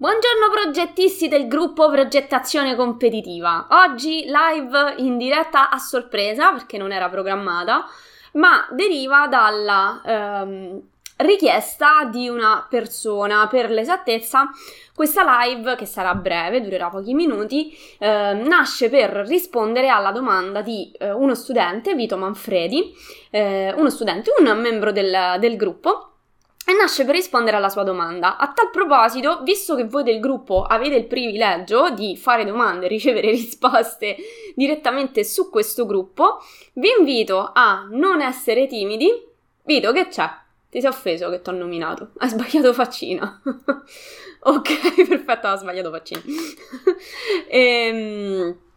Buongiorno progettisti del gruppo Progettazione Competitiva. Oggi live in diretta a sorpresa perché non era programmata, ma deriva dalla ehm, richiesta di una persona. Per l'esattezza, questa live, che sarà breve, durerà pochi minuti, eh, nasce per rispondere alla domanda di eh, uno studente, Vito Manfredi, eh, uno studente, un membro del, del gruppo e nasce per rispondere alla sua domanda. A tal proposito, visto che voi del gruppo avete il privilegio di fare domande e ricevere risposte direttamente su questo gruppo, vi invito a non essere timidi. Vito, che c'è? Ti sei offeso che ti ho nominato? Hai sbagliato faccina. ok, perfetto, ho sbagliato faccina. ehm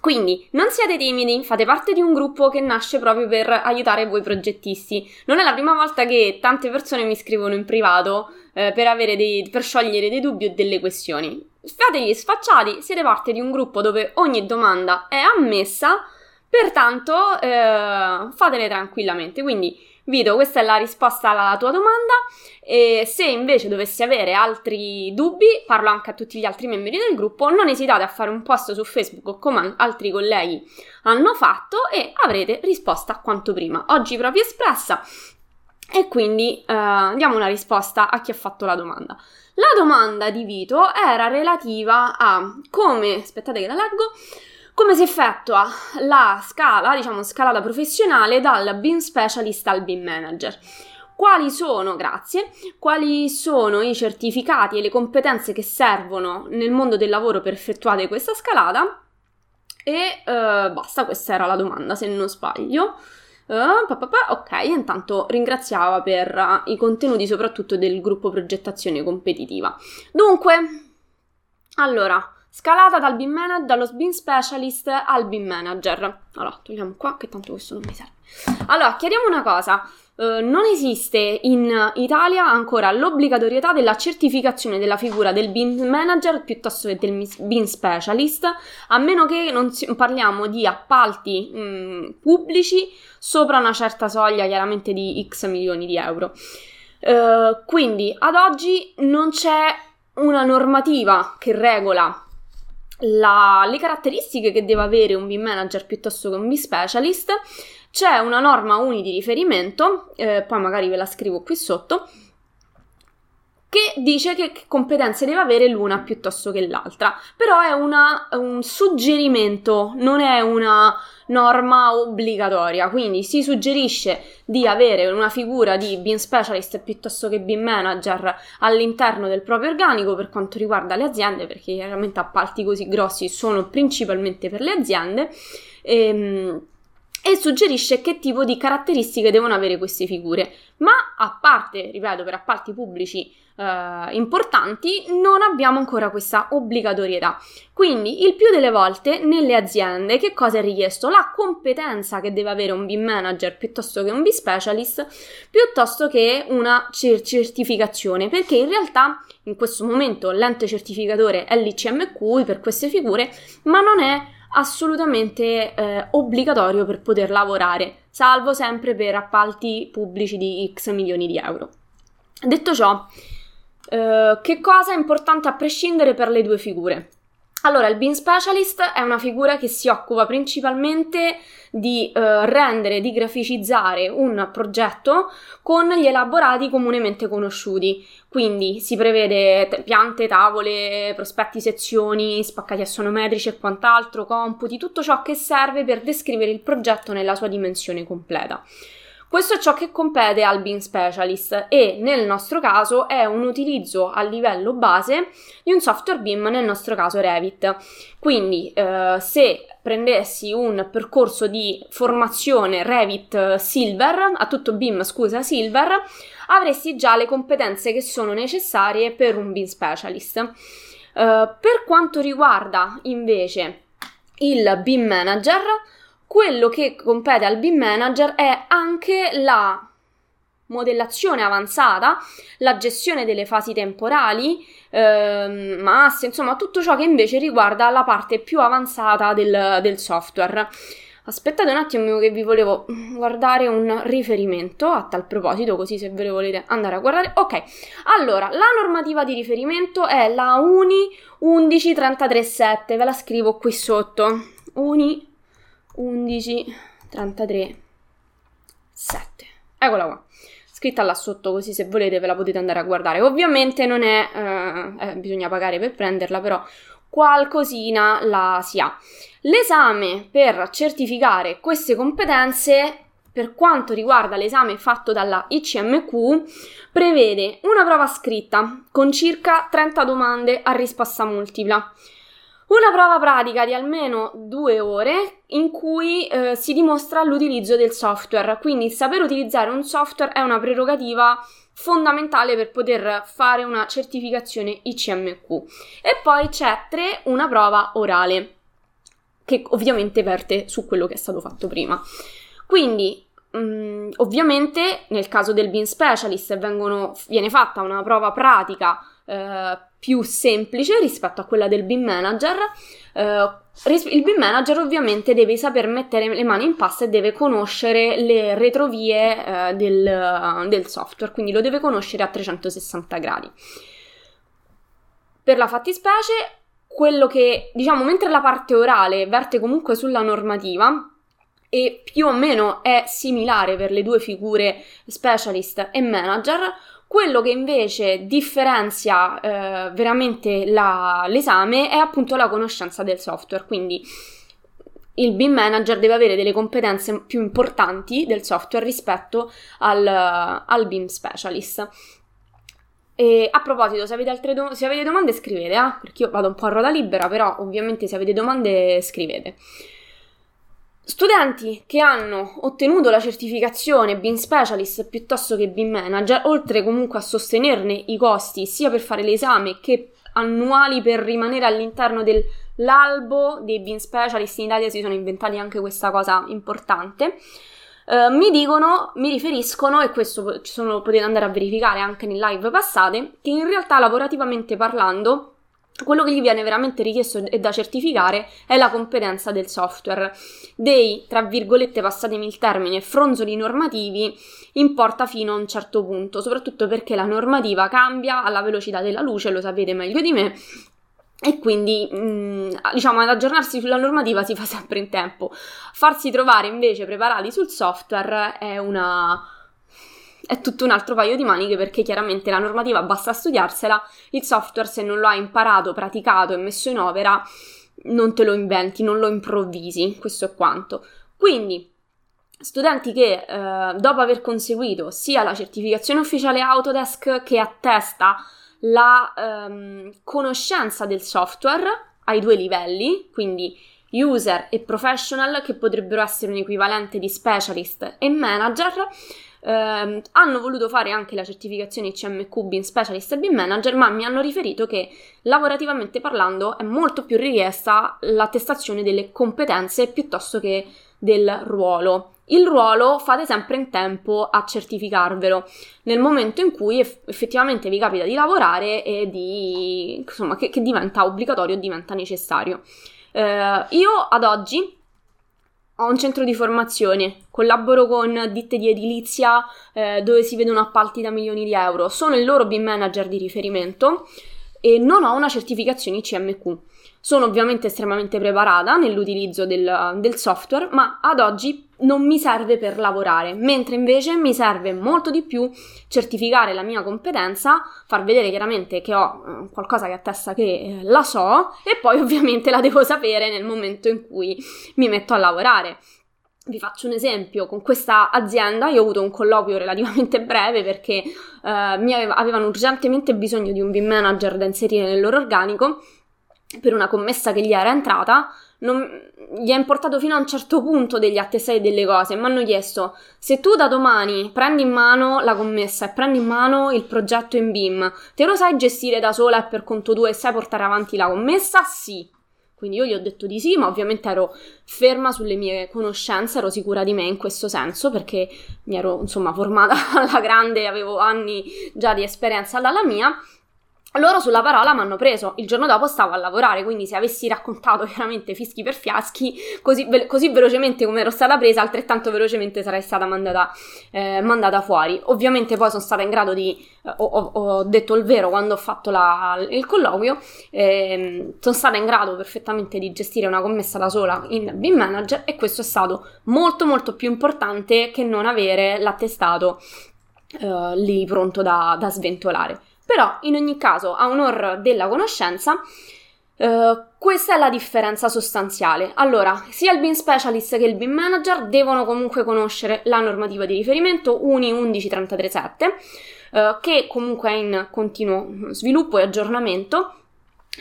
quindi non siate timidi, fate parte di un gruppo che nasce proprio per aiutare voi progettisti. Non è la prima volta che tante persone mi scrivono in privato eh, per, dei, per sciogliere dei dubbi o delle questioni. Fategli sfacciati, siete parte di un gruppo dove ogni domanda è ammessa, pertanto eh, fatele tranquillamente. Quindi Vito, questa è la risposta alla tua domanda e se invece dovessi avere altri dubbi, parlo anche a tutti gli altri membri del gruppo, non esitate a fare un post su Facebook come altri colleghi hanno fatto e avrete risposta quanto prima. Oggi proprio espressa e quindi eh, diamo una risposta a chi ha fatto la domanda. La domanda di Vito era relativa a come, aspettate che la leggo, come si effettua la scala, diciamo scalata professionale dal BIM specialist al BIM manager? Quali sono, grazie, quali sono i certificati e le competenze che servono nel mondo del lavoro per effettuare questa scalata? E eh, basta, questa era la domanda, se non sbaglio. Uh, pa, pa, pa, ok, intanto ringraziava per uh, i contenuti soprattutto del gruppo progettazione competitiva. Dunque, allora, Scalata dal BIM manager, dallo BIM specialist al BIM manager. Allora, togliamo qua che tanto questo non mi serve. Allora, chiariamo una cosa. Uh, non esiste in Italia ancora l'obbligatorietà della certificazione della figura del BIM manager piuttosto che del BIM specialist, a meno che non si, parliamo di appalti mh, mm, pubblici sopra una certa soglia, chiaramente di X milioni di euro. Uh, quindi ad oggi non c'è una normativa che regola la, le caratteristiche che deve avere un BIM manager piuttosto che un BIM specialist. C'è una norma uni di riferimento, eh, poi magari ve la scrivo qui sotto, che dice che, competenze deve avere l'una piuttosto che l'altra. Però è una, un suggerimento, non è una norma obbligatoria, quindi si suggerisce di avere una figura di BIM specialist piuttosto che BIM manager all'interno del proprio organico per quanto riguarda le aziende, perché chiaramente appalti così grossi sono principalmente per le aziende. Ehm, e suggerisce che tipo di caratteristiche devono avere queste figure. Ma a parte, ripeto, per appalti pubblici eh, importanti, non abbiamo ancora questa obbligatorietà. Quindi, il più delle volte nelle aziende che cosa è richiesto? La competenza che deve avere un BIM manager piuttosto che un BIM specialist, piuttosto che una certificazione, perché in realtà in questo momento l'ente certificatore è l'ICMQ per queste figure, ma non è assolutamente eh, obbligatorio per poter lavorare, salvo sempre per appalti pubblici di X milioni di euro. Detto ciò, eh, che cosa è importante a prescindere per le due figure? Allora, il Bean Specialist è una figura che si occupa principalmente di eh, rendere, di graficizzare un progetto con gli elaborati comunemente conosciuti. Quindi si prevede t- piante, tavole, prospetti, sezioni, spaccati assonometrici e quant'altro, computi, tutto ciò che serve per descrivere il progetto nella sua dimensione completa. Questo è ciò che compete al BIM Specialist e nel nostro caso è un utilizzo a livello base di un software BIM, nel nostro caso Revit. Quindi eh, se prendessi un percorso di formazione Revit Silver, a tutto BIM scusa Silver, avresti già le competenze che sono necessarie per un BIM Specialist. Uh, per quanto riguarda invece il BIM Manager, quello che compete al BIM manager è anche la modellazione avanzata, la gestione delle fasi temporali, ehm, masse, insomma tutto ciò che invece riguarda la parte più avanzata del, del software. Aspettate un attimo che vi volevo guardare un riferimento a tal proposito, così se ve le volete andare a guardare. Ok, allora, la normativa di riferimento è la UNI 11337, ve la scrivo qui sotto. UNI 11337. Eccola qua scritta là sotto così se volete ve la potete andare a guardare. Ovviamente non è, eh, eh, bisogna pagare per prenderla, però qualcosina la si ha. L'esame per certificare queste competenze per quanto riguarda l'esame fatto dalla ICMQ, prevede una prova scritta con circa 30 domande a risposta multipla. Una prova pratica di almeno due ore in cui eh, si dimostra l'utilizzo del software, quindi saper utilizzare un software è una prerogativa fondamentale per poter fare una certificazione ICMQ. E poi c'è 3 una prova orale, che ovviamente verte su quello che è stato fatto prima. Quindi Mm, ovviamente nel caso del Bean Specialist vengono, viene fatta una prova pratica eh, più semplice rispetto a quella del Bean Manager. Eh, il BIM manager ovviamente deve saper mettere le mani in pasta e deve conoscere le retrovie eh, del, del, software, quindi lo deve conoscere a 360 gradi. Per la fattispecie, quello che diciamo, mentre la parte orale verte comunque sulla normativa, e più o meno è similare per le due figure specialist e manager, quello che invece differenzia eh, veramente la, l'esame è appunto la conoscenza del software, quindi il BIM manager deve avere delle competenze più importanti del software rispetto al, al BIM specialist. E a proposito, se avete, do- se avete domande scrivete, eh? perché io vado un po' a ruota libera, però ovviamente se avete domande scrivete. Studenti che hanno ottenuto la certificazione BIM Specialist piuttosto che BIM Manager, oltre comunque a sostenerne i costi sia per fare l'esame che annuali per rimanere all'interno dell'albo dei BIM Specialist, in Italia si sono inventati anche questa cosa importante. Uh, mi dicono, mi riferiscono, e questo sono, potete andare a verificare anche nel live passate, che in realtà lavorativamente parlando quello che gli viene veramente richiesto e da certificare è la competenza del software. Dei, tra virgolette, passatemi il termine, fronzoli normativi importa fino a un certo punto, soprattutto perché la normativa cambia alla velocità della luce, lo sapete meglio di me, e quindi, mm, diciamo, ad aggiornarsi sulla normativa si fa sempre in tempo. Farsi trovare invece preparati sul software è una è tutto un altro paio di maniche perché chiaramente la normativa basta studiarsela, il software se non lo hai imparato, praticato e messo in opera non te lo inventi, non lo improvvisi, questo è quanto. Quindi studenti che eh, dopo aver conseguito sia la certificazione ufficiale Autodesk che attesta la ehm, conoscenza del software ai due livelli, quindi user e professional che potrebbero essere un equivalente di specialist e manager, ehm, hanno voluto fare anche la certificazione ICMQ BIM Specialist e BIM Manager, ma mi hanno riferito che lavorativamente parlando è molto più richiesta l'attestazione delle competenze piuttosto che del ruolo. Il ruolo fate sempre in tempo a certificarvelo nel momento in cui eff- effettivamente vi capita di lavorare e di, insomma, che, che diventa obbligatorio diventa necessario. Eh, io ad oggi ho un centro di formazione, collaboro con ditte di edilizia eh, dove si vedono appalti da milioni di euro, sono il loro BIM manager di riferimento e non ho una certificazione ICMQ. Sono ovviamente estremamente preparata nell'utilizzo del, del, software, ma ad oggi non mi serve per lavorare, mentre invece mi serve molto di più certificare la mia competenza, far vedere chiaramente che ho eh, qualcosa che attesta che eh, la so e poi ovviamente la devo sapere nel momento in cui mi metto a lavorare. Vi faccio un esempio, con questa azienda io ho avuto un colloquio relativamente breve perché eh, mi aveva, avevano urgentemente bisogno di un BIM manager da inserire nel loro organico per una commessa che gli era entrata, non, gli è importato fino a un certo punto degli attestati delle cose. Mi hanno chiesto: se tu da domani prendi in mano la commessa e prendi in mano il progetto in BIM, te lo sai gestire da sola e per conto tuo e sai portare avanti la commessa? Sì. Quindi io gli ho detto di sì, ma ovviamente ero ferma sulle mie conoscenze, ero sicura di me in questo senso perché mi ero insomma formata alla grande, avevo anni già di esperienza dalla mia loro sulla parola mi hanno preso. Il giorno dopo stavo a lavorare, quindi se avessi raccontato chiaramente fischi per fiaschi, così, ve- così velocemente come ero stata presa, altrettanto velocemente sarei stata mandata, eh, mandata fuori. Ovviamente poi sono stata in grado di, eh, ho, ho, ho, detto il vero quando ho fatto la, il colloquio, eh, sono stata in grado perfettamente di gestire una commessa da sola in BIM Manager e questo è stato molto molto più importante che non avere l'attestato eh, lì pronto da, da sventolare. Però, in ogni caso, a onor della conoscenza, Uh, questa è la differenza sostanziale. Allora, sia il BIM specialist che il BIM manager devono comunque conoscere la normativa di riferimento UNI 11337, uh, che comunque è in continuo sviluppo e aggiornamento,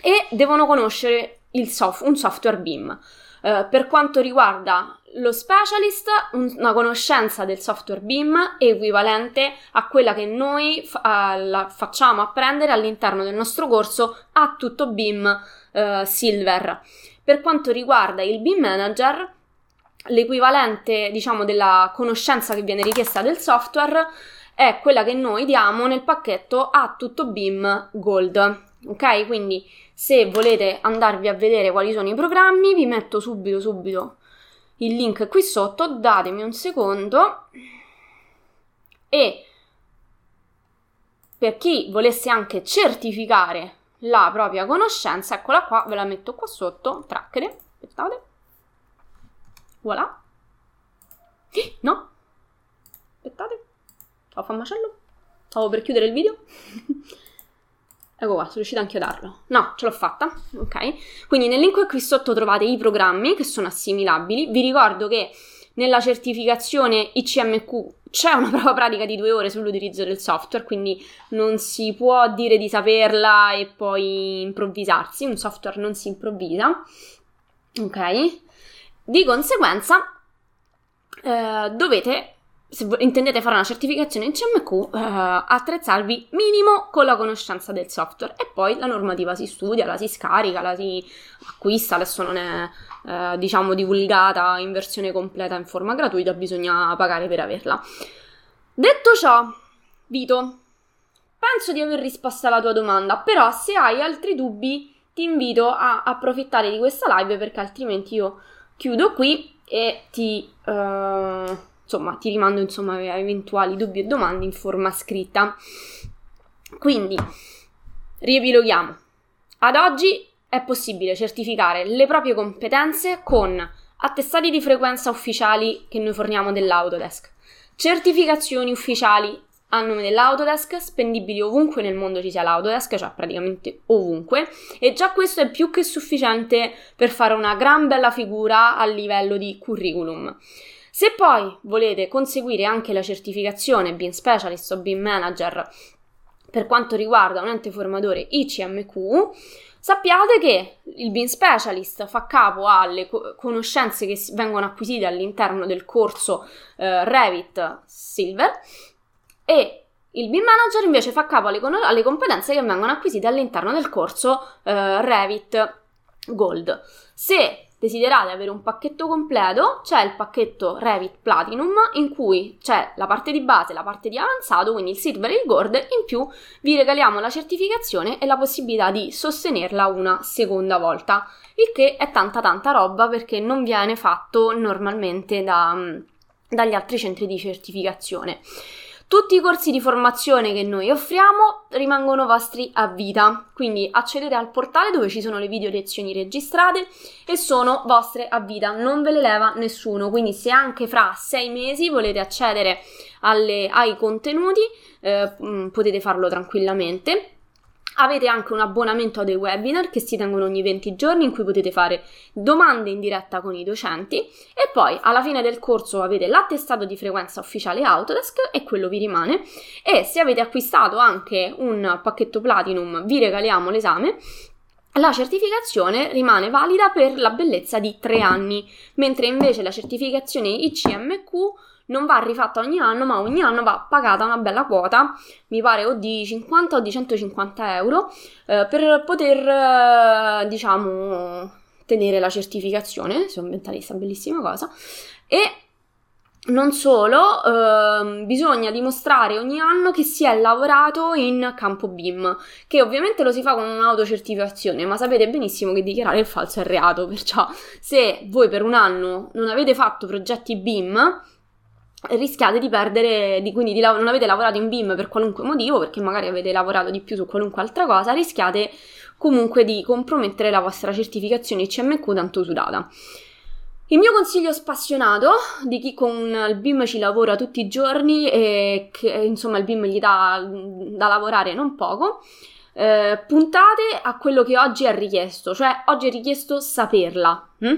e devono conoscere soft- un software BIM. Uh, per quanto riguarda lo specialist, una conoscenza del software BIM equivalente a quella che noi fa- facciamo apprendere all'interno del nostro corso a tutto BIM uh, Silver. Per quanto riguarda il BIM Manager, l'equivalente, diciamo, della conoscenza che viene richiesta del software è quella che noi diamo nel pacchetto a tutto BIM Gold. Ok? Quindi se volete andarvi a vedere quali sono i programmi, vi metto subito subito il link qui sotto, datemi un secondo. E per chi volesse anche certificare la propria conoscenza, eccola qua, ve la metto qua sotto, tracchere, aspettate, voilà, no, aspettate, ho fa un macello, stavo per chiudere il video, Ecco qua, sono riuscita anche a darlo. No, ce l'ho fatta, ok? Quindi nel link qui sotto trovate i programmi che sono assimilabili. Vi ricordo che nella certificazione ICMQ c'è una prova pratica di due ore sull'utilizzo del software, quindi non si può dire di saperla e poi improvvisarsi, un software non si improvvisa, ok? Di conseguenza eh, dovete se intendete fare una certificazione in CMQ, eh, attrezzarvi minimo con la conoscenza del software e poi la normativa si studia, la si scarica, la si acquista, adesso non è eh, diciamo divulgata in versione completa in forma gratuita, bisogna pagare per averla. Detto ciò, Vito, penso di aver risposto alla tua domanda, però se hai altri dubbi ti invito a approfittare di questa live perché altrimenti io chiudo qui e ti... Uh insomma ti rimando insomma a eventuali dubbi e domande in forma scritta. Quindi, riepiloghiamo. Ad oggi è possibile certificare le proprie competenze con attestati di frequenza ufficiali che noi forniamo dell'Autodesk, certificazioni ufficiali a nome dell'Autodesk, spendibili ovunque nel mondo ci sia l'Autodesk, cioè praticamente ovunque, e già questo è più che sufficiente per fare una gran bella figura a livello di curriculum. Se poi volete conseguire anche la certificazione BIM Specialist o BIM Manager per quanto riguarda un ente formatore ICMQ, sappiate che il BIM Specialist fa capo alle co- conoscenze che vengono acquisite all'interno del corso eh, Revit Silver e il BIM Manager invece fa capo alle, alle competenze che vengono acquisite all'interno del corso eh, Revit Gold. Se desiderate avere un pacchetto completo, c'è il pacchetto Revit Platinum in cui c'è la parte di base, la parte di avanzato, quindi il Silver e il Gold, in più vi regaliamo la certificazione e la possibilità di sostenerla una seconda volta, il che è tanta tanta roba perché non viene fatto normalmente da, dagli altri centri di certificazione. Tutti i corsi di formazione che noi offriamo rimangono vostri a vita, quindi accedete al portale dove ci sono le video lezioni registrate e sono vostre a vita, non ve le leva nessuno, quindi se anche fra sei mesi volete accedere alle, ai contenuti eh, mm, potete farlo tranquillamente. Avete anche un abbonamento a dei webinar che si tengono ogni 20 giorni in cui potete fare domande in diretta con i docenti e poi alla fine del corso avete l'attestato di frequenza ufficiale Autodesk e quello vi rimane. E se avete acquistato anche un pacchetto Platinum vi regaliamo l'esame la certificazione rimane valida per la bellezza di tre anni, mentre invece la certificazione ICMQ non va rifatta ogni anno, ma ogni anno va pagata una bella quota, mi pare o di 50 o di 150 euro, eh, per poter, eh, diciamo, tenere la certificazione, sono ambientalista, bellissima cosa, e non solo, eh, bisogna dimostrare ogni anno che si è lavorato in campo BIM, che ovviamente lo si fa con un'autocertificazione, ma sapete benissimo che dichiarare il falso è reato, perciò se voi per un anno non avete fatto progetti BIM, rischiate di perdere, di, quindi di, non avete lavorato in BIM per qualunque motivo, perché magari avete lavorato di più su qualunque altra cosa, rischiate comunque di compromettere la vostra certificazione CMQ tanto sudata. Il mio consiglio spassionato di chi con il BIM ci lavora tutti i giorni e che insomma il BIM gli dà da lavorare non poco, eh, puntate a quello che oggi è richiesto, cioè oggi è richiesto saperla. Hm?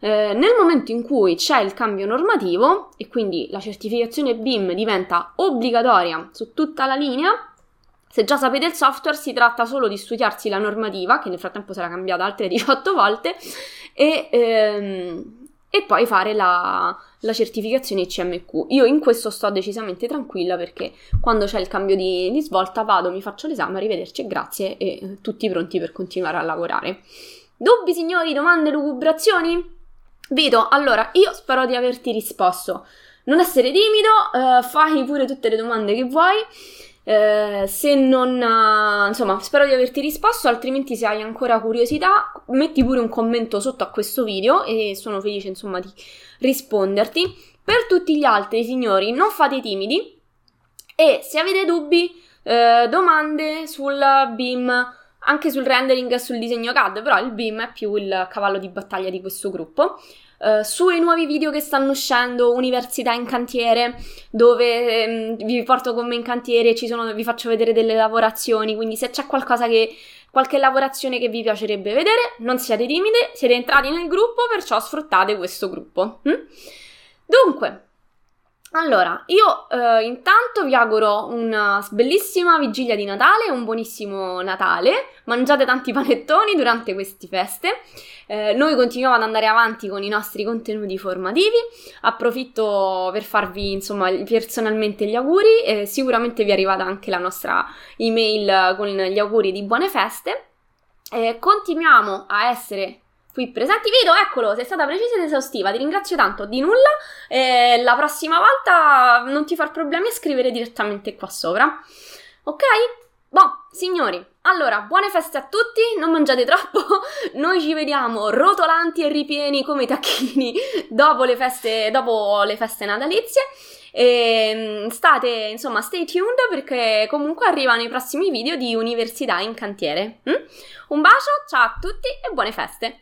Eh, nel momento in cui c'è il cambio normativo e quindi la certificazione BIM diventa obbligatoria su tutta la linea, se già sapete il software si tratta solo di studiarsi la normativa, che nel frattempo sarà cambiata altre 18 volte, e, ehm, e poi fare la, la, certificazione CMQ. Io in questo sto decisamente tranquilla perché quando c'è il cambio di, di svolta vado, mi faccio l'esame, arrivederci grazie e eh, tutti pronti per continuare a lavorare. Dubbi signori, domande, lucubrazioni? Vito, allora io spero di averti risposto. Non essere timido, eh, fai pure tutte le domande che vuoi. Eh, se non, uh, insomma, spero di averti risposto, altrimenti se hai ancora curiosità, metti pure un commento sotto a questo video e sono felice, insomma, di risponderti. Per tutti gli altri, signori, non fate timidi e se avete dubbi, eh, domande sul BIM, anche sul rendering e sul disegno CAD, però il BIM è più il cavallo di battaglia di questo gruppo. Uh, sui nuovi video che stanno uscendo, Università in cantiere, dove um, vi porto con me in cantiere, sono, vi faccio vedere delle lavorazioni, quindi se c'è qualcosa che, qualche lavorazione che vi piacerebbe vedere, non siate timidi, siete entrati nel gruppo, perciò sfruttate questo gruppo. Hm? Dunque, allora, io eh, intanto vi auguro una bellissima vigilia di Natale, un buonissimo Natale, mangiate tanti panettoni durante queste feste, eh, noi continuiamo ad andare avanti con i nostri contenuti formativi, approfitto per farvi insomma personalmente gli auguri, eh, sicuramente vi è arrivata anche la nostra email con gli auguri di buone feste, continuiamo a essere qui presenti. Vedo, eccolo, sei stata precisa ed esaustiva, ti ringrazio tanto, di nulla. Eh, la prossima volta non ti far problemi a scrivere direttamente qua sopra. Ok? Boh, signori, allora, buone feste a tutti, non mangiate troppo, noi ci vediamo rotolanti e ripieni come i tacchini dopo le feste, dopo le feste natalizie. E ehm, state, insomma, stay tuned perché comunque arrivano i prossimi video di Università in cantiere. Mm? Un bacio, ciao a tutti e buone feste!